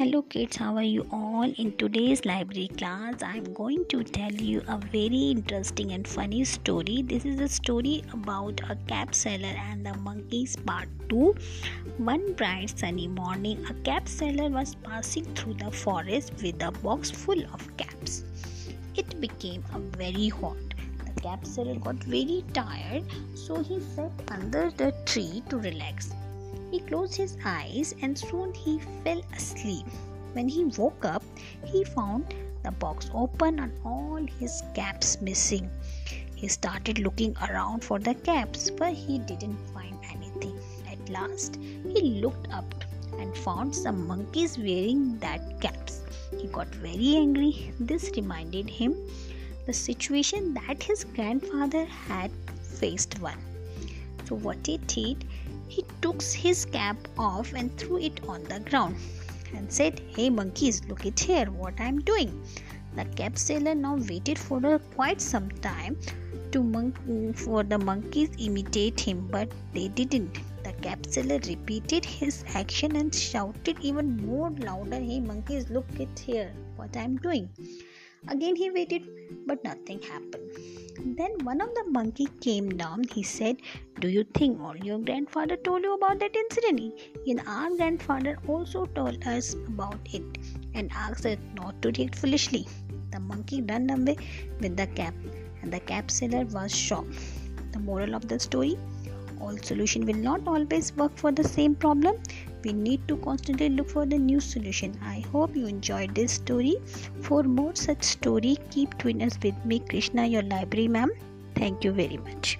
Hello kids, how are you all? In today's library class, I'm going to tell you a very interesting and funny story. This is a story about a cap seller and the monkeys part 2. One bright sunny morning, a cap seller was passing through the forest with a box full of caps. It became very hot. The cap seller got very tired, so he sat under the tree to relax. He closed his eyes and soon he fell asleep. When he woke up, he found the box open and all his caps missing. He started looking around for the caps, but he didn't find anything. At last, he looked up and found some monkeys wearing that caps. He got very angry. This reminded him the situation that his grandfather had faced one. So what he did, he took his cap off and threw it on the ground and said, Hey monkeys, look it here, what I'm doing. The cap seller now waited for quite some time to mon- for the monkeys imitate him, but they didn't. The cap seller repeated his action and shouted even more louder, Hey monkeys, look it here, what I'm doing. Again he waited, but nothing happened. Then one of the monkey came down. He said, Do you think all your grandfather told you about that incident? And our grandfather also told us about it and asked us not to react foolishly. The monkey ran away with the cap, and the cap seller was shocked. The moral of the story all solution will not always work for the same problem we need to constantly look for the new solution. I hope you enjoyed this story. For more such story keep twiners with me krishna your library ma'am. Thank you very much